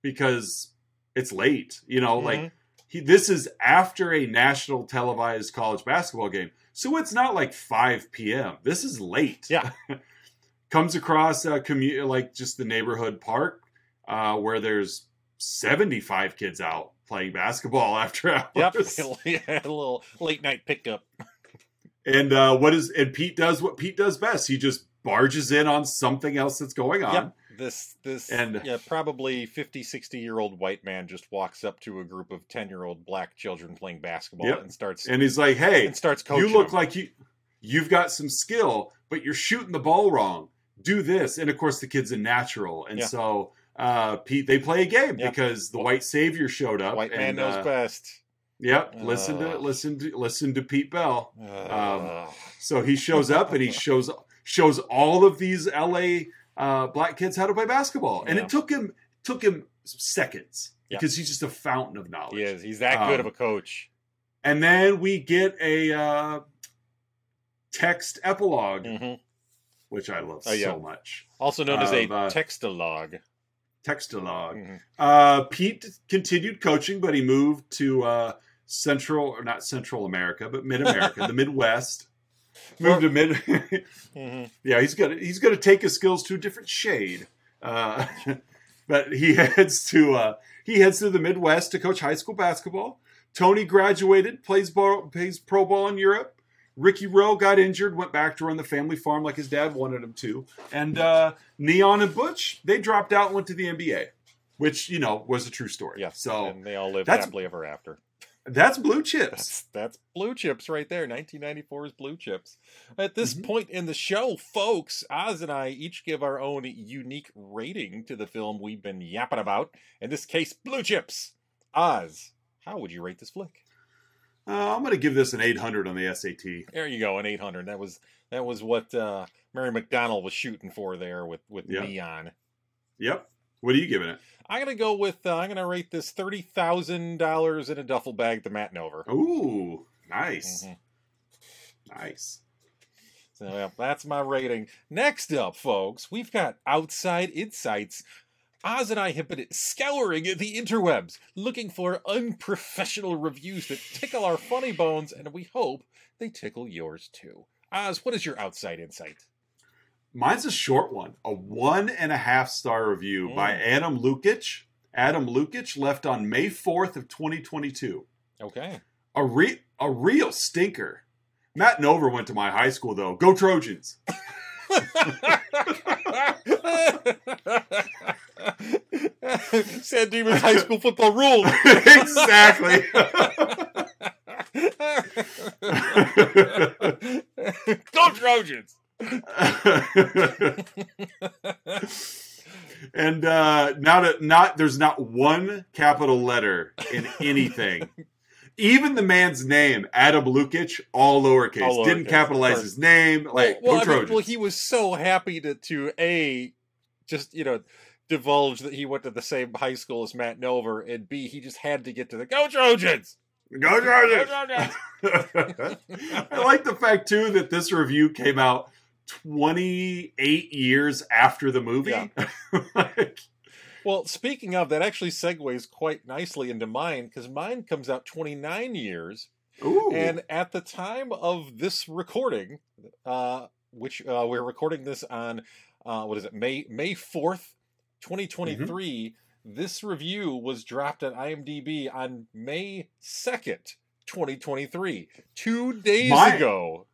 because it's late. You know, like Mhm. he, this is after a national televised college basketball game, so it's not like 5 p.m. This is late. Yeah. comes across a commu- like just the neighborhood park uh, where there's 75 kids out playing basketball after hours. Yep, a little late night pickup. And uh, what is and Pete does what Pete does best. He just barges in on something else that's going on. Yep. This this And- yeah, probably 50, 60 year old white man just walks up to a group of 10 year old black children playing basketball Yep. and starts And he's like, "Hey, and starts coaching. you look them. like you you've got some skill, but you're shooting the ball wrong. Do this." And of course, the kid's a natural, and Yeah. so uh, Pete they play a game because the white savior showed up. white man and, knows uh, best. Yep. Listen to listen to listen to Pete Bell. Uh, So he shows up and he shows shows all of these LA uh, black kids how to play basketball, and Yeah. it took him took him seconds Yeah. because he's just a fountain of knowledge. he is. He's that good of Um, a coach. And then we get a uh, text epilogue, hmm which I love Oh, yeah. so much. Also known as a of, uh, textalogue. Textalogue. Mhm. Uh, Pete continued coaching, but he moved to uh, Central, or not Central America, but Mid America, the Midwest. Moved to Mid. Mhm. yeah, he's gonna he's gonna take his skills to a different shade. Uh, but he heads to uh, he heads to the Midwest to coach high school basketball. Tony graduated, plays ball, plays pro ball in Europe. Ricky Roe got injured, went back to run the family farm like his dad wanted him to. And uh, Neon and Butch, they dropped out and went to the NBA, which you know was a true story. Yeah. So and they all lived happily ever after. that's blue chips. That's that's blue chips right there. 1994 is blue chips. At this Mhm. point in the show, folks, Oz and I each give our own unique rating to the film we've been yapping about. In this case, blue chips. Oz, how would you rate this flick? Uh, I'm going to give this an 800 on the SAT. There you go, an 800. That was that was what uh, Mary McDonnell was shooting for there with with Yeah. Neon. Yep. What are you giving it? I'm gonna go with uh, I'm gonna rate this thirty thousand dollars in a duffel bag to Matt Nover. Ooh, nice, mm-hmm. nice. So yeah, that's my rating. Next up, folks, we've got Outside Insights. Oz and I have been scouring the interwebs, looking for unprofessional reviews that tickle our funny bones, and we hope they tickle yours too. Oz, what is your Outside Insight? Mine's a short one, a one and a half star review by Mm. Adam Lukic. Adam Lukic left on May 4th of 2022. Okay. A re- a real stinker. Matt Nover went to my high school though. Go Trojans. San Dimas High School football rules. exactly. Go Trojans! and uh not a, not there's not one capital letter in anything. Even the man's name, Adam Lukic, all lowercase. All Didn't capitalize his name. Like well, go I mean, well, he was so happy to to a just you know divulge that he went to the same high school as Matt Nover, and b he just had to get to the Go Trojans. Go Go Trojans. Trojans! I like the fact too that this review came out 28 years after the movie. Yeah. Like, Well, speaking of, that actually segues quite nicely into mine because mine comes out 29 years ooh. And at the time of this recording, uh, which uh, we're recording this on, uh, what is it, May May fourth, twenty twenty three. Mm-hmm. This review was dropped on IMDb on May second, twenty twenty three, two days My- ago.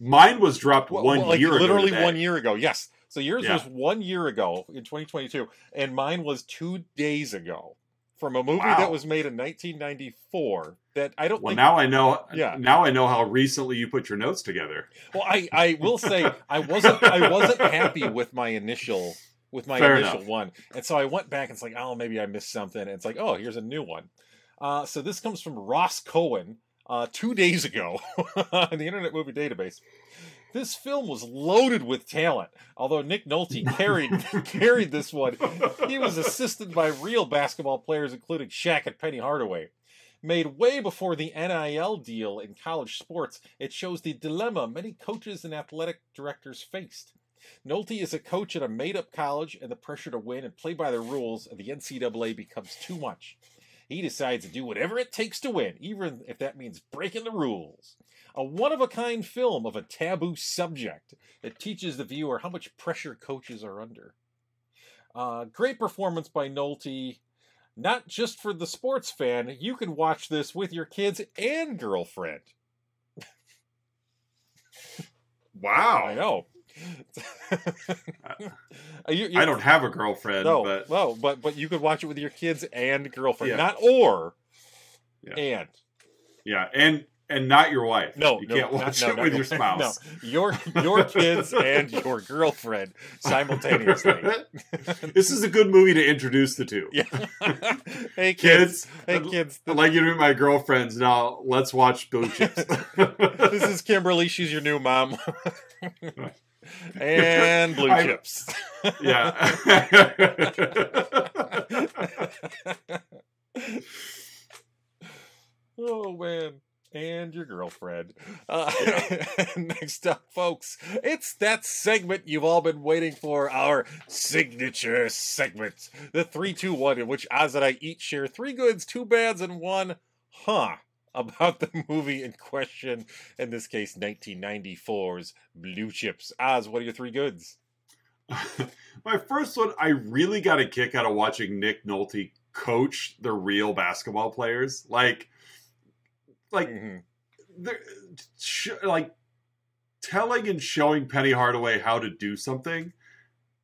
Mine was dropped Well, one well, like year ago. literally today. one year ago. Yes, so yours Yeah. was one year ago in twenty twenty two, and mine was two days ago from a movie Wow. that was made in nineteen ninety four. That I don't Well, think now I know. Yeah. Now I know how recently you put your notes together. Well, I, I will say I wasn't I wasn't happy with my initial with my Fair initial enough. one, and so I went back and it's like, oh, maybe I missed something. And it's like, oh, here's a new one. Uh, so this comes from Ross Cohen uh, two days ago in the Internet Movie Database. This film was loaded with talent. Although Nick Nolte carried carried this one, he was assisted by real basketball players, including Shaq and Penny Hardaway. Made way before the NIL deal in college sports, it shows the dilemma many coaches and athletic directors faced. Nolte is a coach at a made up college, and the pressure to win and play by the rules of the NCAA becomes too much. He decides to do whatever it takes to win, even if that means breaking the rules. A one of a kind film of a taboo subject that teaches the viewer how much pressure coaches are under. Uh, great performance by Nolte. Not just for the sports fan, you can watch this with your kids and girlfriend. Wow. I know. You- I don't have a girlfriend, no, but no, but but you could watch it with your kids and girlfriend, Yeah. not or, Yeah. and. yeah, and and not your wife. No, you no, can't watch no, it no, with your spouse. No, your your kids and your girlfriend simultaneously. this is a good movie to introduce the two. Yeah. hey kids. Kids, Hey I'd- kids. I'd like you to meet my girlfriends. Now let's watch Blue Chips. this is Kimberly. She's your new mom. And blue I- chips. yeah. oh man. And your girlfriend. Uh, next up, folks, it's that segment you've all been waiting for our signature segment. The 3 2 1, in which Oz and I each share three goods, two bads, and one huh about the movie in question. In this case, 1994's Blue Chips. Oz, what are your three goods? My first one, I really got a kick out of watching Nick Nolte coach the real basketball players. Like, like Mhm. they're sh- like telling and showing Penny Hardaway how to do something,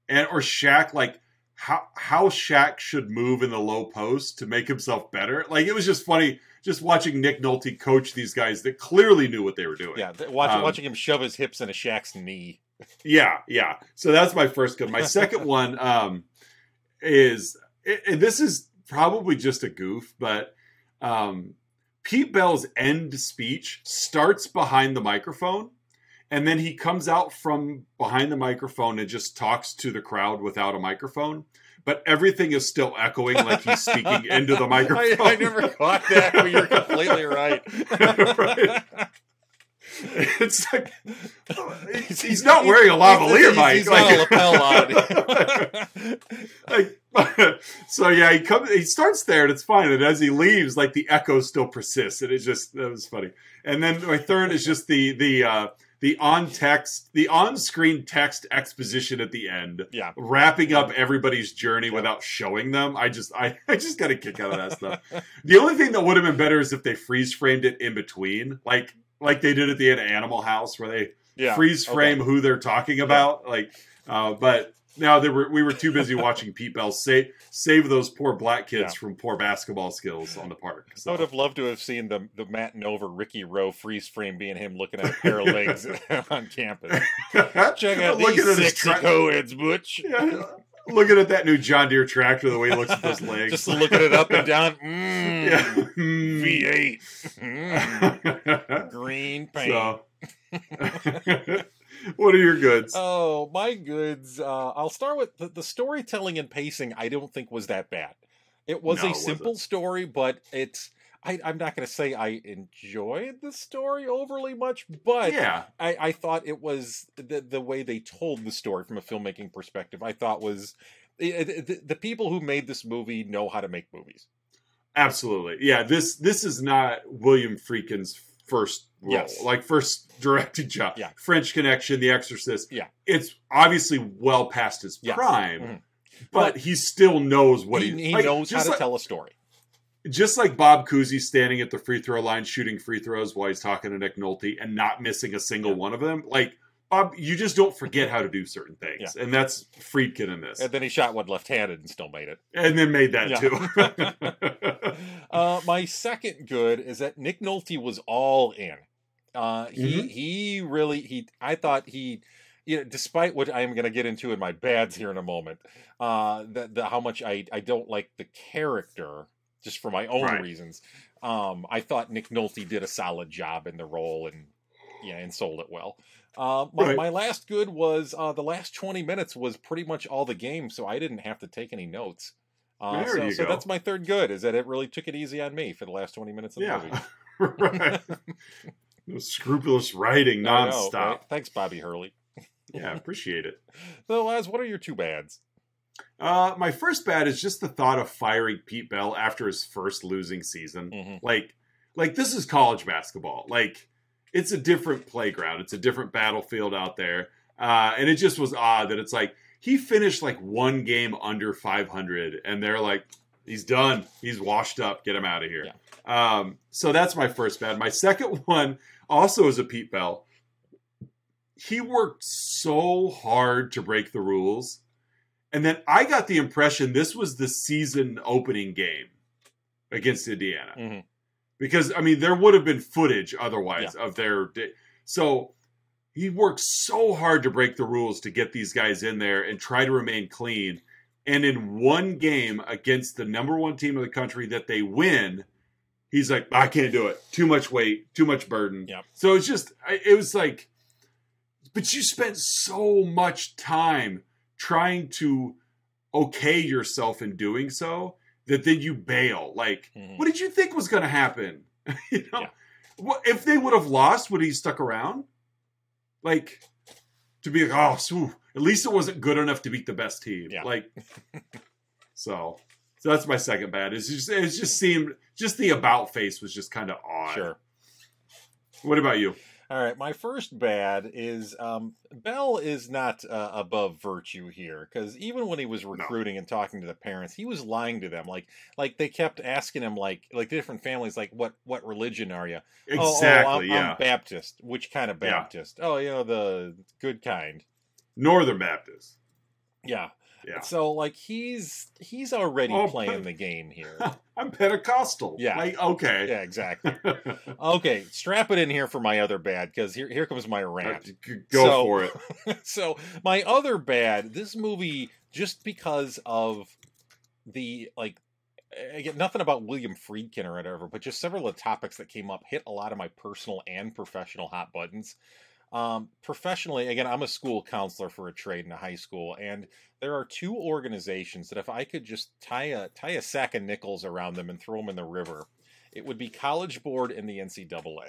and or Shaq like how how Shaq should move in the low post to make himself better. Like it was just funny just watching Nick Nolte coach these guys that clearly knew what they were doing. Yeah, watch, Um, watching him shove his hips in a Shaq's knee. Yeah, yeah. So that's my first good. My second one um, is and this is probably just a goof, but um, Pete Bell's end speech starts behind the microphone, and then he comes out from behind the microphone and just talks to the crowd without a microphone. But everything is still echoing like he's speaking into the microphone. I never caught that, but you're completely right. Right. It's like he's, he's not wearing a lavalier He's- mic. He's got like- a lapel on. like so yeah he comes he starts there and it's fine and as he leaves like the echo still persists and it's just that was funny and then my third is just the the uh the on text the on screen text exposition at the end yeah. wrapping up everybody's journey without showing them i just i, I just got a kick out of that stuff the only thing that would have been better is if they freeze framed it in between like like they did at the end of animal house where they Yeah. freeze okay. frame who they're talking about. Like, uh, but now they were we were too busy watching Pete Bell save save those poor black kids Yeah. from poor basketball skills on the park. I would have loved to have seen the the Matt Nover Ricky Roe freeze frame being him looking at a pair of legs on campus. Check out Looking these at sexy tra- co-eds, Butch. Yeah, looking at that new John Deere tractor, the way he looks at those legs, Just looking it up and down. Mm, yeah. Hmm. V8. Mm, green paint. so, what are your goods? Oh, my goods. Uh, I'll start with the, the storytelling and pacing. I don't think was that bad. It was No, a simple wasn't. story, but it's. I, I'm not going to say I enjoyed the story overly much, but yeah, I, I thought it was the the way they told the story from a filmmaking perspective. I thought was the, the, the people who made this movie know how to make movies. absolutely. Yeah, this this is not William Friedkin's first role, Yes. like first directed job. Yeah. French Connection, The Exorcist. Yeah. it's obviously well past his prime, Mhm. but he still knows what he, he, he like, knows how to like, tell a story. Just like Bob Cousy standing at the free throw line shooting free throws while he's talking to Nick Nolte and not missing a single Yeah. one of them, like. You just don't forget how to do certain things, and that's Friedkin in this, And then he shot one left-handed and still made it. and then made that Yeah. too. Uh, my second good is that Nick Nolte was all in. Uh, he Mhm. he really he. I thought he, you know, despite what I am going to get into in my bads here in a moment, uh, the, the how much I I don't like the character just for my own Right. reasons. Um, I thought Nick Nolte did a solid job in the role and yeah, and sold it well. Uh, my, Right. my last good was uh, the last 20 minutes was pretty much all the game, so I didn't have to take any notes. Uh, There so, so that's my third good is that it really took it easy on me for the last 20 minutes of the movie. right. No scrupulous writing I know, nonstop. right? Thanks, Bobby Hurley. Yeah, appreciate it. So, Les, what are your two bads? Uh, my first bad is just the thought of firing Pete Bell after his first losing season. Mhm. Like, like this is college basketball. Like, it's a different playground. It's a different battlefield out there. Uh, and it just was odd that it's like he finished like one game under 500, and they're like, he's done. He's washed up. Get him out of here. Um, so that's my first bad. My second one also is a Pete Bell. He worked so hard to break the rules. And then I got the impression this was the season opening game against Indiana. Mhm. Because I mean there would have been footage otherwise of their day. So he worked so hard to break the rules to get these guys in there and try to remain clean. And in one game against the number one team of the country that they win, he's like, I can't do it. Too much weight, too much burden. Yep. So it's just, it was like, but you spent so much time trying to okay yourself in doing so that then you bail. Like, Mhm. what did you think was going to happen? you know, Yeah. what if they would have lost? Would he stuck around? Like to be like, oh, phew, at least it wasn't good enough to beat the best team. Yeah. Like, so, so that's my second bad. It's just, it just seemed, just the about face was just kind of odd. Sure. What about you? All right, my first bad is um, Bell is not uh, above virtue here because even when he was recruiting and talking to the parents, he was lying to them. Like, like they kept asking him, like, like different families, like, what, what religion are you? Oh, oh, Exactly. I'm, yeah. I'm Baptist. Which kind of Yeah. Baptist? Oh, you know, the good kind. Northern Baptist. Yeah. Yeah. So like he's he's already Oh, playing the game here. I'm Pentecostal. Yeah. Like, okay. yeah, exactly. Okay, strap it in here for my other bad because here here comes my rant. Uh, go So- for it. so my other bad this movie just because of the like again nothing about william friedkin or whatever but just several of the topics that came up hit a lot of my personal and professional hot buttons um, professionally again i'm a school counselor for a trade in a high school and there are two organizations that if i could just tie a tie a sack of nickels around them and throw them in the river it would be college board and the ncaa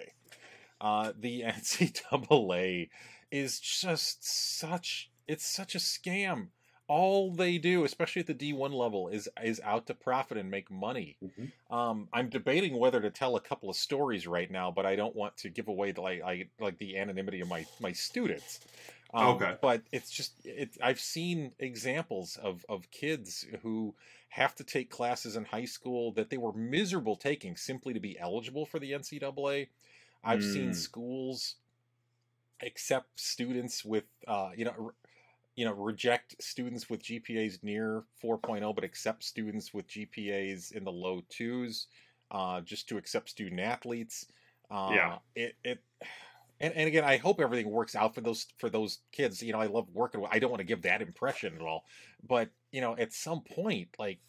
uh, the ncaa is just such it's such a scam. All they do, especially at the D1 level, is is out to profit and make money. Mhm. Um, I'm debating whether to tell a couple of stories right now, but I don't want to give away the, like like, like the anonymity of my my students. Um, Okay. But it's just it. I've seen examples of of kids who have to take classes in high school that they were miserable taking simply to be eligible for the NCAA. I've seen Mm. schools accept students with uh, you know you know reject students with GPAs near 4.0 but accept students with GPAs in the low twos uh, just to accept student athletes uh, Yeah. it it and, and again I hope everything works out for those for those kids you know I love working with I don't want to give that impression at all but you know at some point like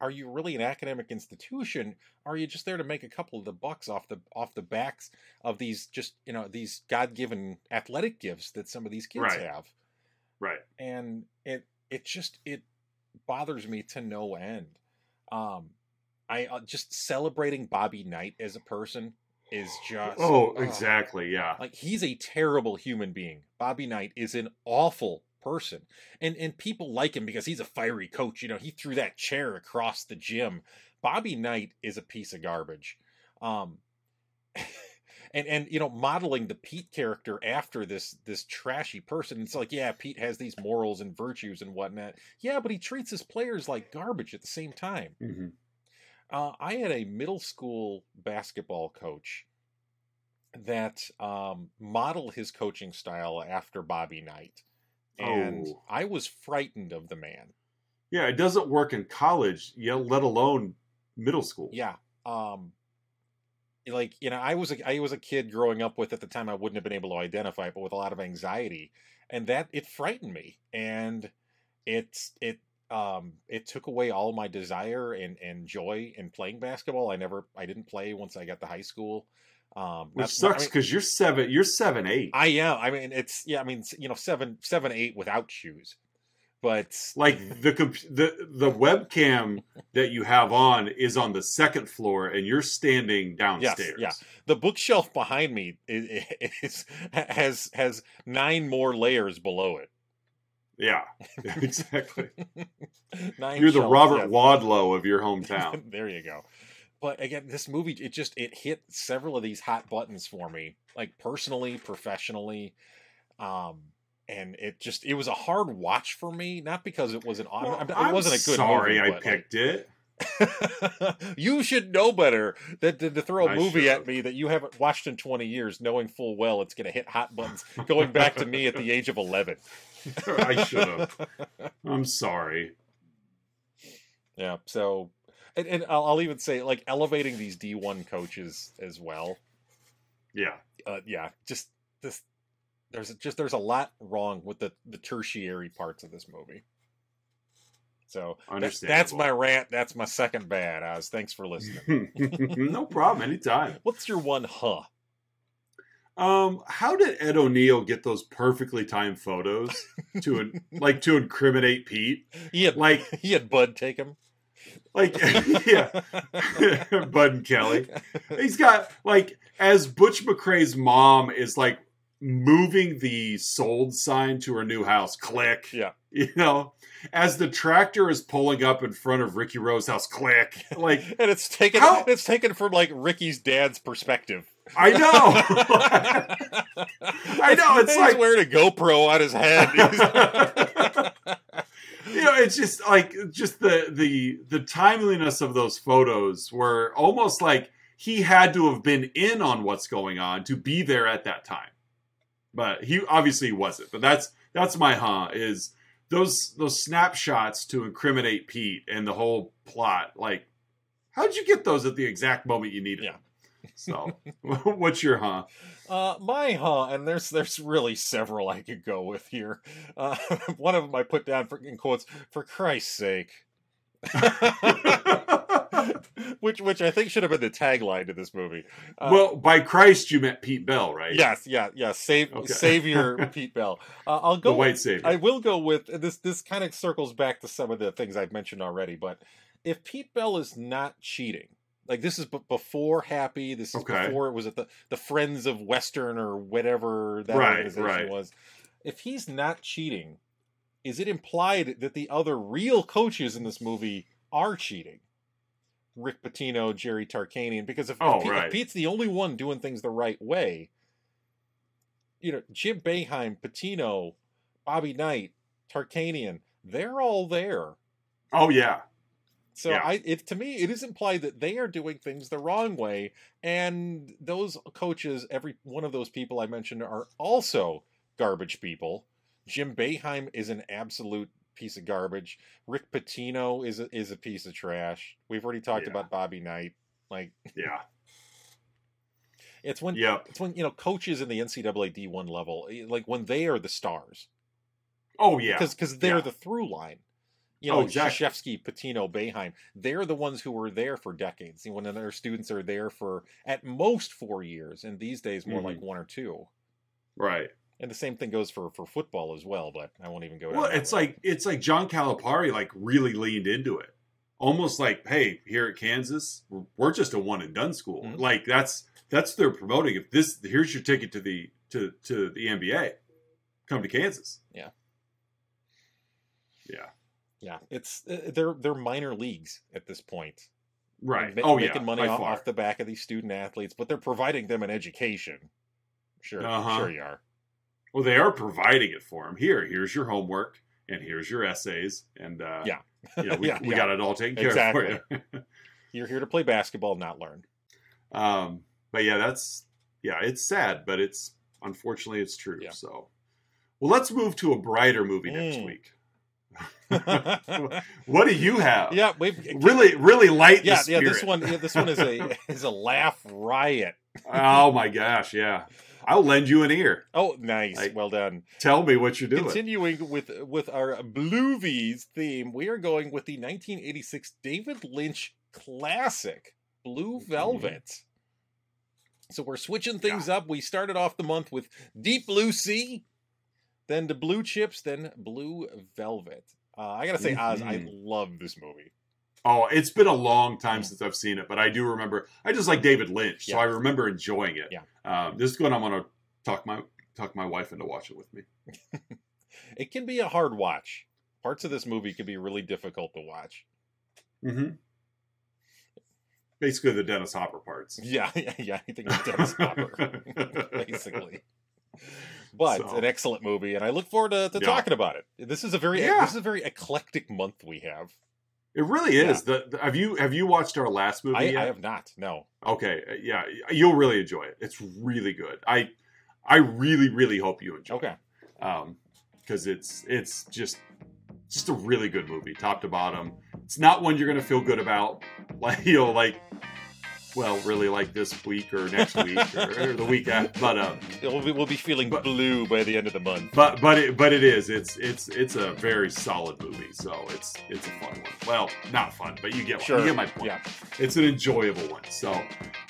are you really an academic institution are you just there to make a couple of the bucks off the off the backs of these just you know these god-given athletic gifts that some of these kids Right. have Right. and it it just it bothers me to no end um i uh, just celebrating bobby knight as a person is just Oh, ugh. exactly. Yeah. Like he's a terrible human being. Bobby Knight is an awful person. And and people like him because he's a fiery coach. You know, he threw that chair across the gym. Bobby Knight is a piece of garbage. Um and and you know, modeling the Pete character after this this trashy person. It's like, yeah, Pete has these morals and virtues and whatnot. Yeah, but he treats his players like garbage at the same time. hmm Uh, I had a middle school basketball coach that um, modeled his coaching style after Bobby Knight, and Oh. I was frightened of the man. Yeah. It doesn't work in college, yeah, let alone middle school. Yeah, um, like you know, I was a, I was a kid growing up with at the time I wouldn't have been able to identify, it, but with a lot of anxiety, and that it frightened me, and it's it um it took away all my desire and and joy in playing basketball. I never I didn't play once I got to high school. Um, Which sucks I mean, because you're seven. You're seven eight. I am. I mean, it's yeah. I mean, you know, seven, seven, eight without shoes, but like the comp- the the webcam that you have on is on the second floor, and you're standing downstairs. yeah. the bookshelf behind me is, is has has nine more layers below it. Yeah, exactly. nine. You're the shelves, Robert yes. Wadlow of your hometown. there you go. But again, this movie it just it hit several of these hot buttons for me, like personally, professionally, um, and it just it was a hard watch for me. Not because it was an Well, it I'm wasn't a good sorry movie. I but, like, picked it. you should know better than to, to throw a I movie at should've. me that you haven't watched in 20 years, knowing full well it's going to hit hot buttons going back to me at the age of 11. I should have. I'm sorry. Yeah. So, and, and I'll, I'll even say like elevating these D1 coaches as well. Yeah. Uh, yeah, just this. There's just there's a lot wrong with the the tertiary parts of this movie. So that's, that's my rant. That's my second bad. Oz. Thanks for listening. no problem. Anytime. What's your one huh? Um, how did Ed O'Neill get those perfectly timed photos to like to incriminate Pete? He had like he had Bud take him. Like yeah, Bud and Kelly. He's got like as Butch McRae's mom is like moving the sold sign to her new house. Click. Yeah. You know, as the tractor is pulling up in front of Ricky Roe's house. Click. Like, and it's taken. How? It's taken from like Ricky's dad's perspective. I know. I know. It's He's like wearing a GoPro on his head. you know, it's just like just the the the timeliness of those photos were almost like he had to have been in on what's going on to be there at that time. But he obviously wasn't. But that's that's my huh is those those snapshots to incriminate Pete and the whole plot. Like, how did you get those at the exact moment you needed? Yeah. So, what's your huh? Uh, my huh, and there's there's really several I could go with here. Uh, one of them I put down for, in quotes for Christ's sake. which which I think should have been the tagline to this movie. Uh, well, by Christ you meant Pete Bell, right? Yes, yeah, yeah. Save okay. Savior Pete Bell. Uh, I'll go. The white savior. I will go with this. This kind of circles back to some of the things I've mentioned already. But if Pete Bell is not cheating, like this is b- before Happy. This is okay. before it was at the the Friends of Western or whatever that right, organization right. was. If he's not cheating, is it implied that the other real coaches in this movie are cheating? Rick Pitino, Jerry Tarkanian, because if, oh, if, Pete, right. if Pete's the only one doing things the right way, you know, Jim Boeheim, Pitino, Bobby Knight, Tarkanian, they're all there. Oh yeah. So Yeah. I it to me it is implied that they are doing things the wrong way and those coaches every one of those people I mentioned are also garbage people. Jim Boeheim is an absolute piece of garbage. Rick Pitino is a, is a piece of trash. We've already talked Yeah. about Bobby Knight. Like Yeah. it's when Yep. it's when you know coaches in the NCAA D1 level eh, like when they are the stars Oh yeah. because because they're Yeah. the through line. You know, Oh, exactly. Pitino, Boeheim, they're the ones who were there for decades. You know, When their students are there for at most four years, and these days more Mm-hmm. like one or two. Right. And the same thing goes for for football as well. But I won't even go. Well, it's road. like it's like John Calipari like really leaned into it. Almost like, hey, here at Kansas, we're- we're just a one and done school. Mhm. Like that's that's their promoting. If this here's your ticket to the to to the NBA, come to Kansas. Yeah. Yeah. yeah, it's uh, they're they're minor leagues at this point. Right. Ma- oh making yeah. money off, off the back of these student athletes, but they're providing them an education. Sure, Uh-huh. sure you are. Well, they are providing it for them. Here, here's your homework, and here's your essays, and uh, Yeah. you know, we, Yeah, we yeah. got it all taken care of for you. You're here to play basketball, not learn. Um, but yeah, that's yeah, it's sad, but it's unfortunately it's true. Yeah. So, well, let's move to a brighter movie next Mm. week. What do you have? yeah, we've really, really light. yeah, yeah. This one, yeah, this one is a is a laugh riot. oh my gosh, yeah. I'll lend you an ear. Oh, nice, Like, well done. Tell me what you're doing. Continuing with with our Bluevies theme, we are going with the 1986 David Lynch classic Blue Mm-hmm. Velvet. So we're switching things up. We started off the month with Deep Blue Sea, then the Blue Chips, then Blue Velvet. Uh, I gotta say, Oz, I Mhm. love this movie. Oh, it's been a long time since I've seen it, but I do remember. I just like David Lynch, so I remember enjoying it. Yeah. Um, this is when I'm gonna talk my talk my wife into watching it with me. It can be a hard watch. Parts of this movie can be really difficult to watch. Mm-hmm. Basically, the Dennis Hopper parts. Yeah, yeah, yeah. I think it's Dennis Hopper, basically. But So. an excellent movie, and I look forward to, to Yeah. talking about it. This is a very Yeah. this is a very eclectic month we have. It really is. The, the- have you have you watched our last movie I, yet? I have not. No. Okay, uh, yeah, you'll really enjoy it. It's really good. I I really really hope you enjoy. Okay. it. Um, because it's it's just just a really good movie, top to bottom. it's not one you're going to feel good about. Like you know, like well, really like this week or next week or, or the week after. But uh, We'll be, we'll be feeling But- blue by the end of the month. but but it but it is. It's it's it's a very solid movie. So it's it's a fun one. Well, not fun, but you get Sure. you get my point. Yeah. It's an enjoyable one. So,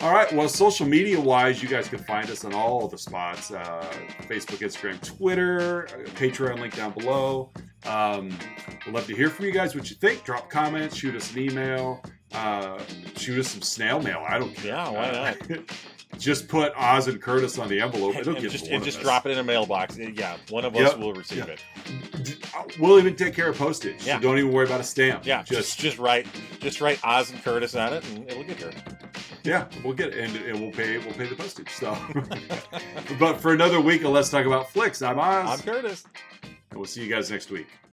all right. Well, social media wise, you guys can find us on all the spots: uh, Facebook, Instagram, Twitter, uh, Patreon link down below. Um, we'd love to hear from you guys. What you think? Drop comments. Shoot us an email. Uh, shoot us some snail mail. I don't care. Yeah, why Uh, just put Oz and Curtis on the envelope. It'll and get just, and just us. drop it in a mailbox. Yeah, one of us Yep. will receive Yeah. it. We'll even take care of postage. Yeah. So don't even worry about a stamp. Yeah, just Just just write just write Oz and Curtis on it, and it'll get here. yeah, we'll get it, and, and we'll pay we'll pay the postage. So, but for another week let's talk about flicks. I'm Oz, I'm Curtis. and we'll see you guys next week.